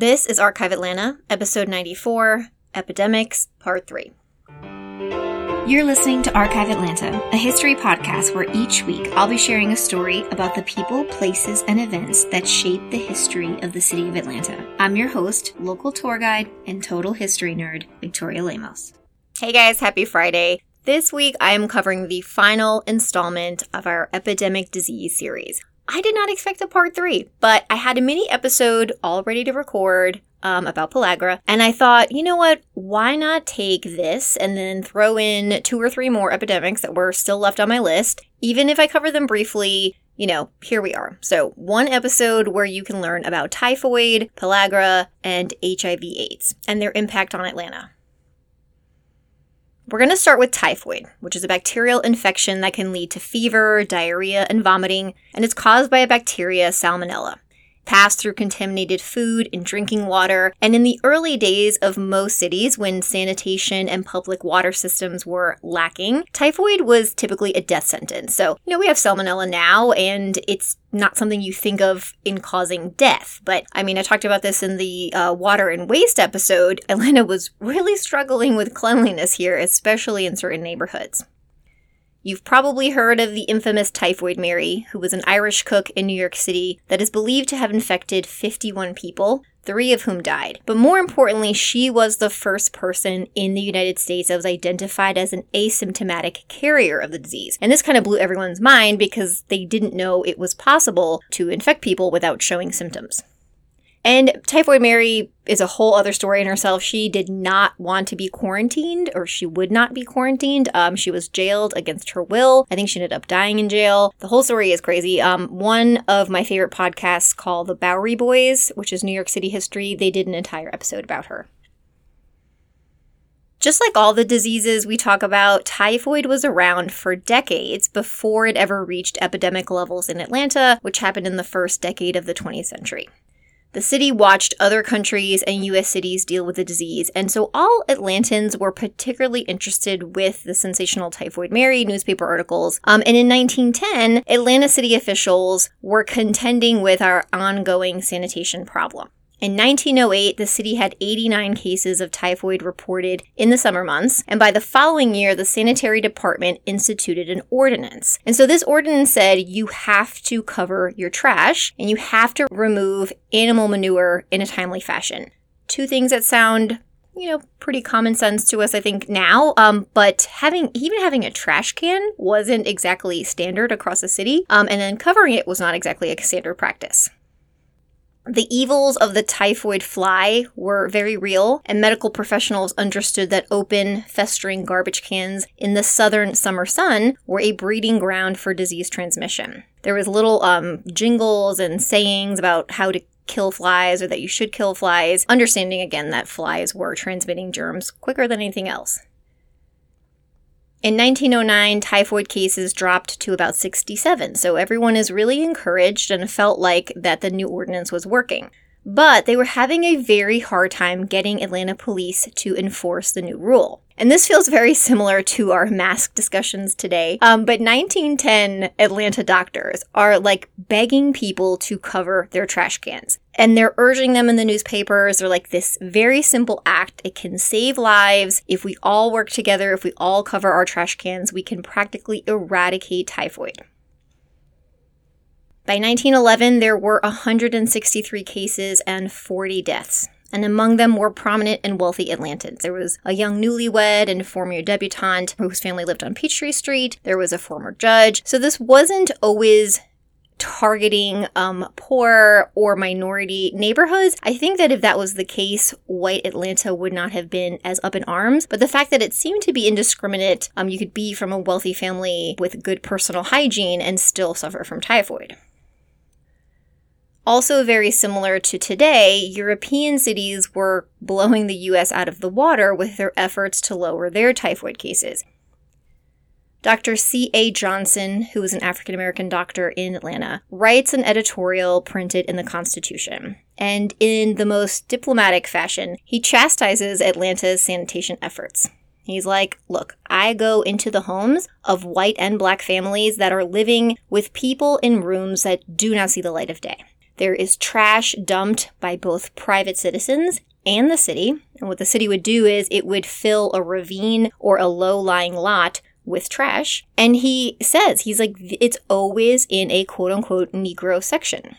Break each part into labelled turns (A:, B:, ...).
A: This is Archive Atlanta, episode 94 Epidemics, part 3. You're listening to Archive Atlanta, a history podcast where each week I'll be sharing a story about the people, places, and events that shape the history of the city of Atlanta. I'm your host, local tour guide, and total history nerd, Victoria Lemos. Hey guys, happy Friday. This week I am covering the final installment of our epidemic disease series. I did not expect a part three, but I had a mini episode all ready to record um, about pellagra. And I thought, you know what? Why not take this and then throw in two or three more epidemics that were still left on my list? Even if I cover them briefly, you know, here we are. So, one episode where you can learn about typhoid, pellagra, and HIV/AIDS and their impact on Atlanta. We're going to start with typhoid, which is a bacterial infection that can lead to fever, diarrhea, and vomiting, and it's caused by a bacteria, Salmonella pass through contaminated food and drinking water. And in the early days of most cities, when sanitation and public water systems were lacking, typhoid was typically a death sentence. So, you know, we have salmonella now, and it's not something you think of in causing death. But I mean, I talked about this in the uh, water and waste episode. Atlanta was really struggling with cleanliness here, especially in certain neighborhoods. You've probably heard of the infamous Typhoid Mary, who was an Irish cook in New York City that is believed to have infected 51 people, three of whom died. But more importantly, she was the first person in the United States that was identified as an asymptomatic carrier of the disease. And this kind of blew everyone's mind because they didn't know it was possible to infect people without showing symptoms. And Typhoid Mary is a whole other story in herself. She did not want to be quarantined, or she would not be quarantined. Um, she was jailed against her will. I think she ended up dying in jail. The whole story is crazy. Um, one of my favorite podcasts called The Bowery Boys, which is New York City history, they did an entire episode about her. Just like all the diseases we talk about, typhoid was around for decades before it ever reached epidemic levels in Atlanta, which happened in the first decade of the 20th century. The city watched other countries and US cities deal with the disease, and so all Atlantans were particularly interested with the sensational Typhoid Mary newspaper articles. Um, and in 1910, Atlanta city officials were contending with our ongoing sanitation problem. In 1908, the city had 89 cases of typhoid reported in the summer months, and by the following year, the sanitary department instituted an ordinance. And so this ordinance said you have to cover your trash and you have to remove animal manure in a timely fashion. Two things that sound you know, pretty common sense to us, I think, now. Um, but having even having a trash can wasn't exactly standard across the city. Um, and then covering it was not exactly a standard practice. The evils of the typhoid fly were very real, and medical professionals understood that open, festering garbage cans in the southern summer sun were a breeding ground for disease transmission. There was little um, jingles and sayings about how to kill flies or that you should kill flies, understanding again that flies were transmitting germs quicker than anything else. In 1909, typhoid cases dropped to about 67, so everyone is really encouraged and felt like that the new ordinance was working. But they were having a very hard time getting Atlanta police to enforce the new rule. And this feels very similar to our mask discussions today. Um, but 1910 Atlanta doctors are like begging people to cover their trash cans. And they're urging them in the newspapers. They're like, this very simple act. It can save lives. If we all work together, if we all cover our trash cans, we can practically eradicate typhoid. By 1911, there were 163 cases and 40 deaths and among them were prominent and wealthy Atlantans. There was a young newlywed and former debutante whose family lived on Peachtree Street. There was a former judge. So this wasn't always targeting um, poor or minority neighborhoods. I think that if that was the case, white Atlanta would not have been as up in arms. But the fact that it seemed to be indiscriminate, um, you could be from a wealthy family with good personal hygiene and still suffer from typhoid. Also, very similar to today, European cities were blowing the US out of the water with their efforts to lower their typhoid cases. Dr. C.A. Johnson, who was an African American doctor in Atlanta, writes an editorial printed in the Constitution. And in the most diplomatic fashion, he chastises Atlanta's sanitation efforts. He's like, Look, I go into the homes of white and black families that are living with people in rooms that do not see the light of day. There is trash dumped by both private citizens and the city. And what the city would do is it would fill a ravine or a low lying lot with trash. And he says, he's like, it's always in a quote unquote Negro section.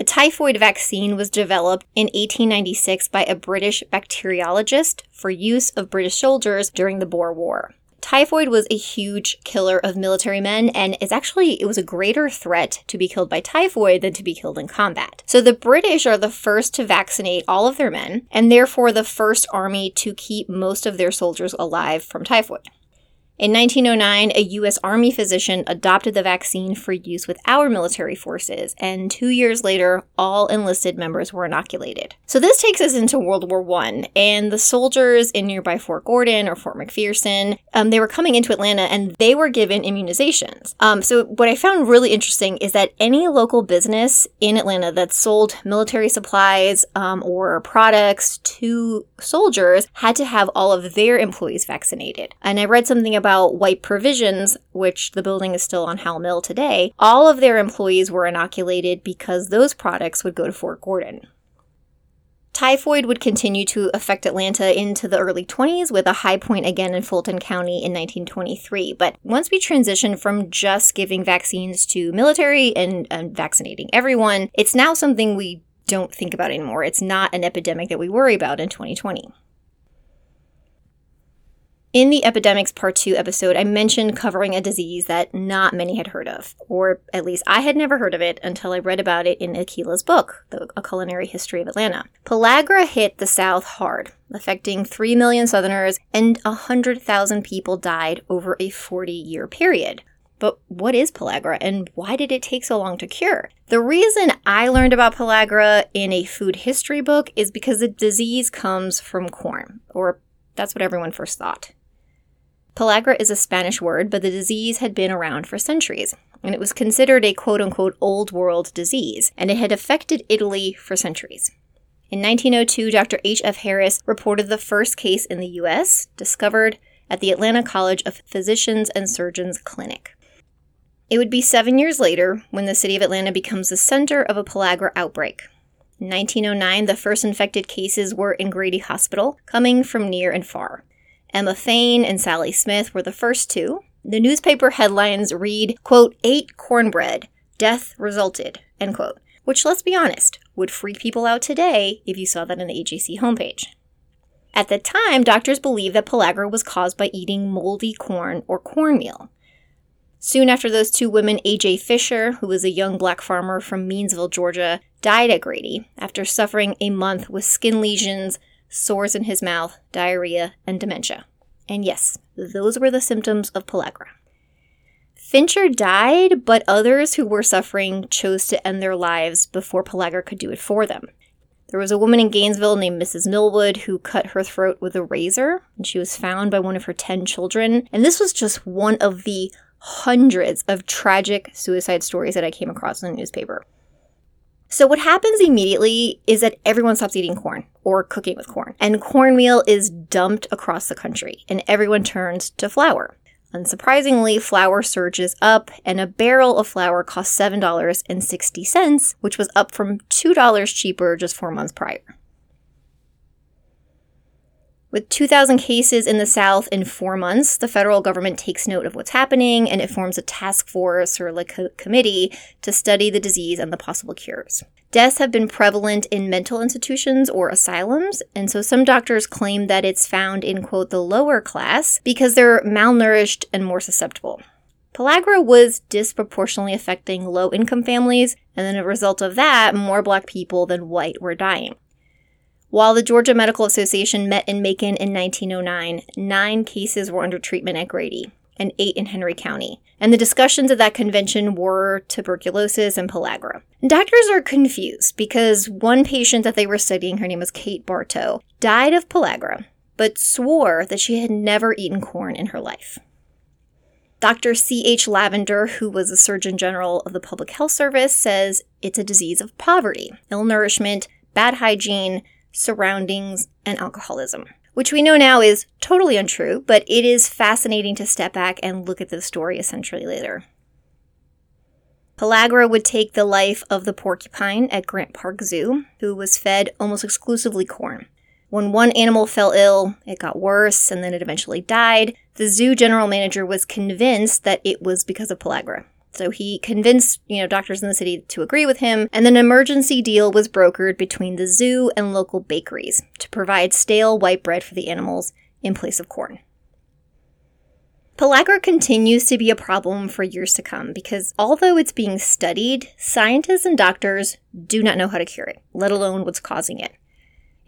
A: A typhoid vaccine was developed in 1896 by a British bacteriologist for use of British soldiers during the Boer War. Typhoid was a huge killer of military men, and it's actually it was a greater threat to be killed by typhoid than to be killed in combat. So the British are the first to vaccinate all of their men, and therefore the first army to keep most of their soldiers alive from typhoid. In 1909, a U.S. Army physician adopted the vaccine for use with our military forces, and two years later, all enlisted members were inoculated. So this takes us into World War I, and the soldiers in nearby Fort Gordon or Fort McPherson, um, they were coming into Atlanta and they were given immunizations. Um, so what I found really interesting is that any local business in Atlanta that sold military supplies um, or products to soldiers had to have all of their employees vaccinated. And I read something about about White Provisions, which the building is still on Howell Mill today, all of their employees were inoculated because those products would go to Fort Gordon. Typhoid would continue to affect Atlanta into the early 20s with a high point again in Fulton County in 1923. But once we transition from just giving vaccines to military and, and vaccinating everyone, it's now something we don't think about anymore. It's not an epidemic that we worry about in 2020. In the Epidemics Part 2 episode, I mentioned covering a disease that not many had heard of, or at least I had never heard of it until I read about it in Akila's book, the, A Culinary History of Atlanta. Pellagra hit the South hard, affecting 3 million Southerners, and 100,000 people died over a 40 year period. But what is pellagra and why did it take so long to cure? The reason I learned about pellagra in a food history book is because the disease comes from corn, or that's what everyone first thought. Pellagra is a Spanish word, but the disease had been around for centuries, and it was considered a quote unquote old world disease, and it had affected Italy for centuries. In 1902, Dr. H.F. Harris reported the first case in the U.S., discovered at the Atlanta College of Physicians and Surgeons Clinic. It would be seven years later when the city of Atlanta becomes the center of a pellagra outbreak. In 1909, the first infected cases were in Grady Hospital, coming from near and far. Emma Fain and Sally Smith were the first two. The newspaper headlines read, quote, ate cornbread, death resulted, end quote, which, let's be honest, would freak people out today if you saw that on the AJC homepage. At the time, doctors believed that pellagra was caused by eating moldy corn or cornmeal. Soon after those two women, A.J. Fisher, who was a young black farmer from Meansville, Georgia, died at Grady after suffering a month with skin lesions, sores in his mouth, diarrhea, and dementia. And yes, those were the symptoms of pellagra. Fincher died, but others who were suffering chose to end their lives before pellagra could do it for them. There was a woman in Gainesville named Mrs. Millwood who cut her throat with a razor, and she was found by one of her 10 children. And this was just one of the hundreds of tragic suicide stories that I came across in the newspaper. So, what happens immediately is that everyone stops eating corn or cooking with corn, and cornmeal is dumped across the country, and everyone turns to flour. Unsurprisingly, flour surges up, and a barrel of flour costs $7.60, which was up from $2 cheaper just four months prior. With 2,000 cases in the South in four months, the federal government takes note of what's happening and it forms a task force or like a committee to study the disease and the possible cures. Deaths have been prevalent in mental institutions or asylums, and so some doctors claim that it's found in, quote, the lower class because they're malnourished and more susceptible. Pellagra was disproportionately affecting low income families, and then a result of that, more black people than white were dying. While the Georgia Medical Association met in Macon in 1909, nine cases were under treatment at Grady and eight in Henry County. And the discussions at that convention were tuberculosis and pellagra. doctors are confused because one patient that they were studying, her name was Kate Bartow, died of pellagra, but swore that she had never eaten corn in her life. Dr. C.H. Lavinder, who was the Surgeon General of the Public Health Service, says it's a disease of poverty, ill nourishment, bad hygiene, surroundings, and alcoholism. Which we know now is totally untrue, but it is fascinating to step back and look at the story a century later. Pellagra would take the life of the porcupine at Grant Park Zoo, who was fed almost exclusively corn. When one animal fell ill, it got worse and then it eventually died. The zoo general manager was convinced that it was because of pellagra. So he convinced, you know, doctors in the city to agree with him, and an emergency deal was brokered between the zoo and local bakeries to provide stale white bread for the animals in place of corn. Pellagra continues to be a problem for years to come because although it's being studied, scientists and doctors do not know how to cure it, let alone what's causing it.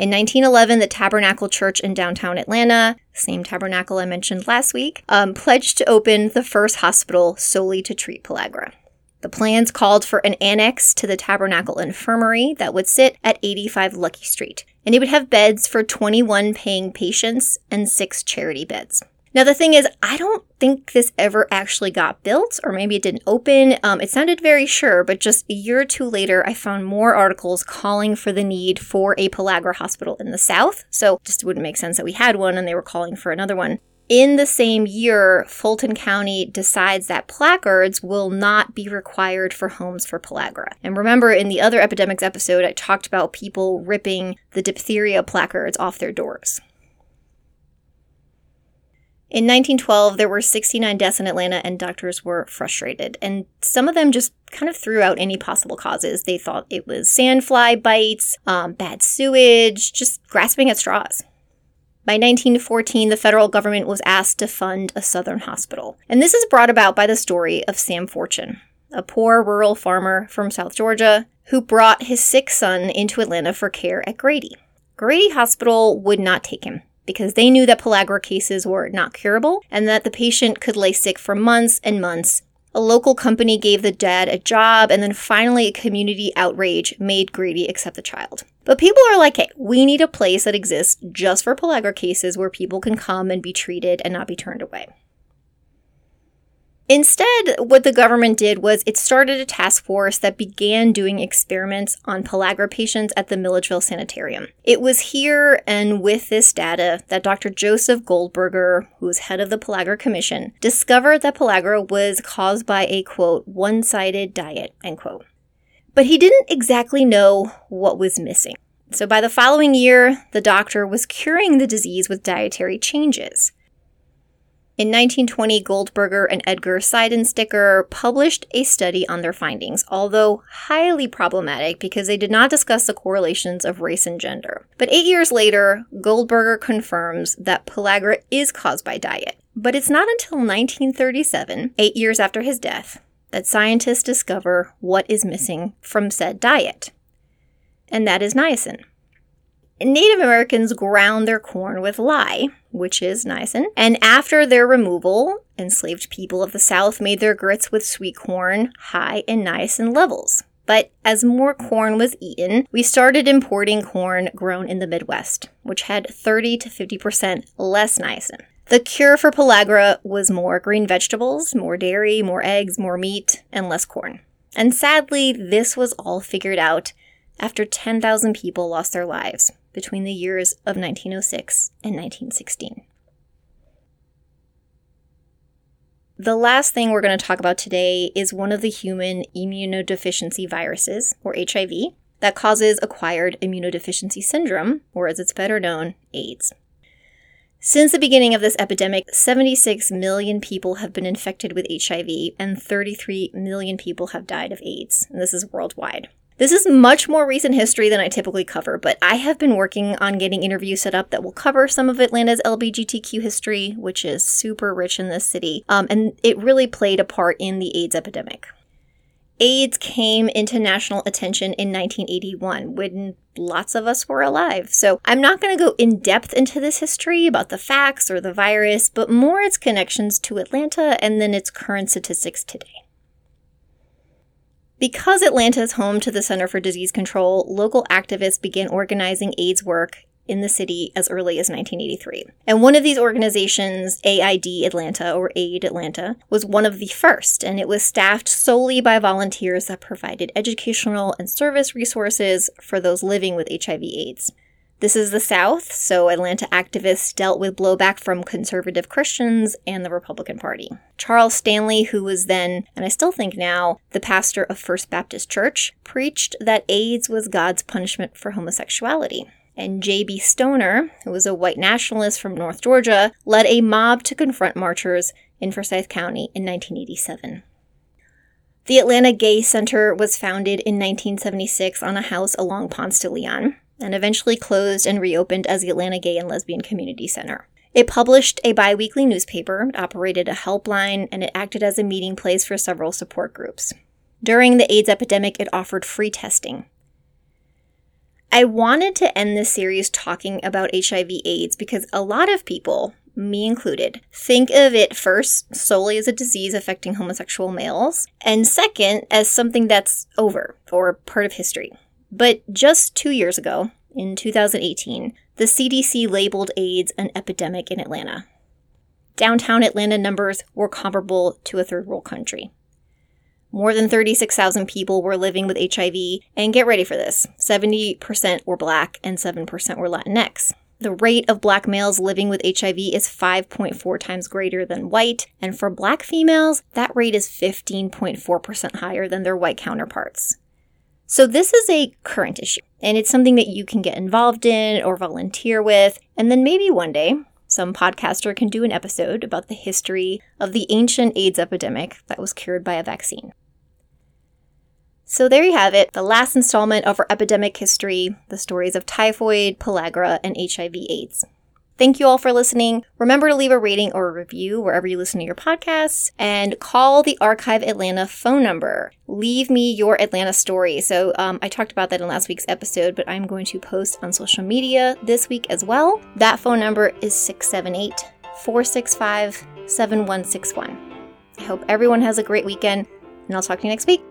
A: In 1911, the Tabernacle Church in downtown Atlanta, same tabernacle I mentioned last week, um, pledged to open the first hospital solely to treat pellagra. The plans called for an annex to the Tabernacle Infirmary that would sit at 85 Luckie Street, and it would have beds for 21 paying patients and six charity beds. Now, the thing is, I don't think this ever actually got built, or maybe it didn't open. Um, it sounded very sure, but just a year or two later, I found more articles calling for the need for a pellagra hospital in the South. So, just wouldn't make sense that we had one and they were calling for another one. In the same year, Fulton County decides that placards will not be required for homes for pellagra. And remember, in the other epidemics episode, I talked about people ripping the diphtheria placards off their doors. In 1912, there were 69 deaths in Atlanta, and doctors were frustrated. And some of them just kind of threw out any possible causes. They thought it was sandfly bites, um, bad sewage, just grasping at straws. By 1914, the federal government was asked to fund a southern hospital. And this is brought about by the story of Sam Fortune, a poor rural farmer from South Georgia who brought his sick son into Atlanta for care at Grady. Grady Hospital would not take him because they knew that pellagra cases were not curable and that the patient could lay sick for months and months. A local company gave the dad a job, and then finally, a community outrage made Grady accept the child. But people are like, hey, we need a place that exists just for pellagra cases where people can come and be treated and not be turned away. Instead, what the government did was it started a task force that began doing experiments on pellagra patients at the Milledgeville Sanitarium. It was here and with this data that Dr. Joseph Goldberger, who was head of the Pellagra Commission, discovered that pellagra was caused by a quote, one sided diet, end quote. But he didn't exactly know what was missing. So by the following year, the doctor was curing the disease with dietary changes. In 1920, Goldberger and Edgar Sydenstricker published a study on their findings, although highly problematic because they did not discuss the correlations of race and gender. But eight years later, Goldberger confirms that pellagra is caused by diet. But it's not until 1937, eight years after his death, that scientists discover what is missing from said diet. And that is niacin. Native Americans ground their corn with lye, which is niacin, and after their removal, enslaved people of the South made their grits with sweet corn high in niacin levels. But as more corn was eaten, we started importing corn grown in the Midwest, which had 30 to 50% less niacin. The cure for pellagra was more green vegetables, more dairy, more eggs, more meat, and less corn. And sadly, this was all figured out after 10,000 people lost their lives between the years of 1906 and 1916. The last thing we're going to talk about today is one of the human immunodeficiency viruses, or HIV, that causes acquired immunodeficiency syndrome, or as it's better known, AIDS. Since the beginning of this epidemic, 76 million people have been infected with HIV and 33 million people have died of AIDS. And this is worldwide. This is much more recent history than I typically cover, but I have been working on getting interviews set up that will cover some of Atlanta's LBGTQ history, which is super rich in this city, um, and it really played a part in the AIDS epidemic. AIDS came into national attention in 1981 when lots of us were alive. So I'm not going to go in depth into this history about the facts or the virus, but more its connections to Atlanta and then its current statistics today. Because Atlanta is home to the Center for Disease Control, local activists began organizing AIDS work in the city as early as 1983. And one of these organizations, AID Atlanta or AID Atlanta, was one of the first, and it was staffed solely by volunteers that provided educational and service resources for those living with HIV/AIDS. This is the South, so Atlanta activists dealt with blowback from conservative Christians and the Republican Party. Charles Stanley, who was then, and I still think now, the pastor of First Baptist Church, preached that AIDS was God's punishment for homosexuality. And J.B. Stoner, who was a white nationalist from North Georgia, led a mob to confront marchers in Forsyth County in 1987. The Atlanta Gay Center was founded in 1976 on a house along Ponce de Leon and eventually closed and reopened as the Atlanta Gay and Lesbian Community Center. It published a bi weekly newspaper, operated a helpline, and it acted as a meeting place for several support groups. During the AIDS epidemic, it offered free testing. I wanted to end this series talking about HIV AIDS because a lot of people, me included, think of it first solely as a disease affecting homosexual males, and second as something that's over or part of history. But just two years ago, in 2018, the CDC labeled AIDS an epidemic in Atlanta. Downtown Atlanta numbers were comparable to a third world country. More than 36,000 people were living with HIV, and get ready for this 70% were black and 7% were Latinx. The rate of black males living with HIV is 5.4 times greater than white, and for black females, that rate is 15.4% higher than their white counterparts. So, this is a current issue, and it's something that you can get involved in or volunteer with. And then maybe one day, some podcaster can do an episode about the history of the ancient AIDS epidemic that was cured by a vaccine. So, there you have it, the last installment of our epidemic history the stories of typhoid, pellagra, and HIV AIDS. Thank you all for listening. Remember to leave a rating or a review wherever you listen to your podcasts and call the Archive Atlanta phone number. Leave me your Atlanta story. So, um, I talked about that in last week's episode, but I'm going to post on social media this week as well. That phone number is 678 465 7161. I hope everyone has a great weekend, and I'll talk to you next week.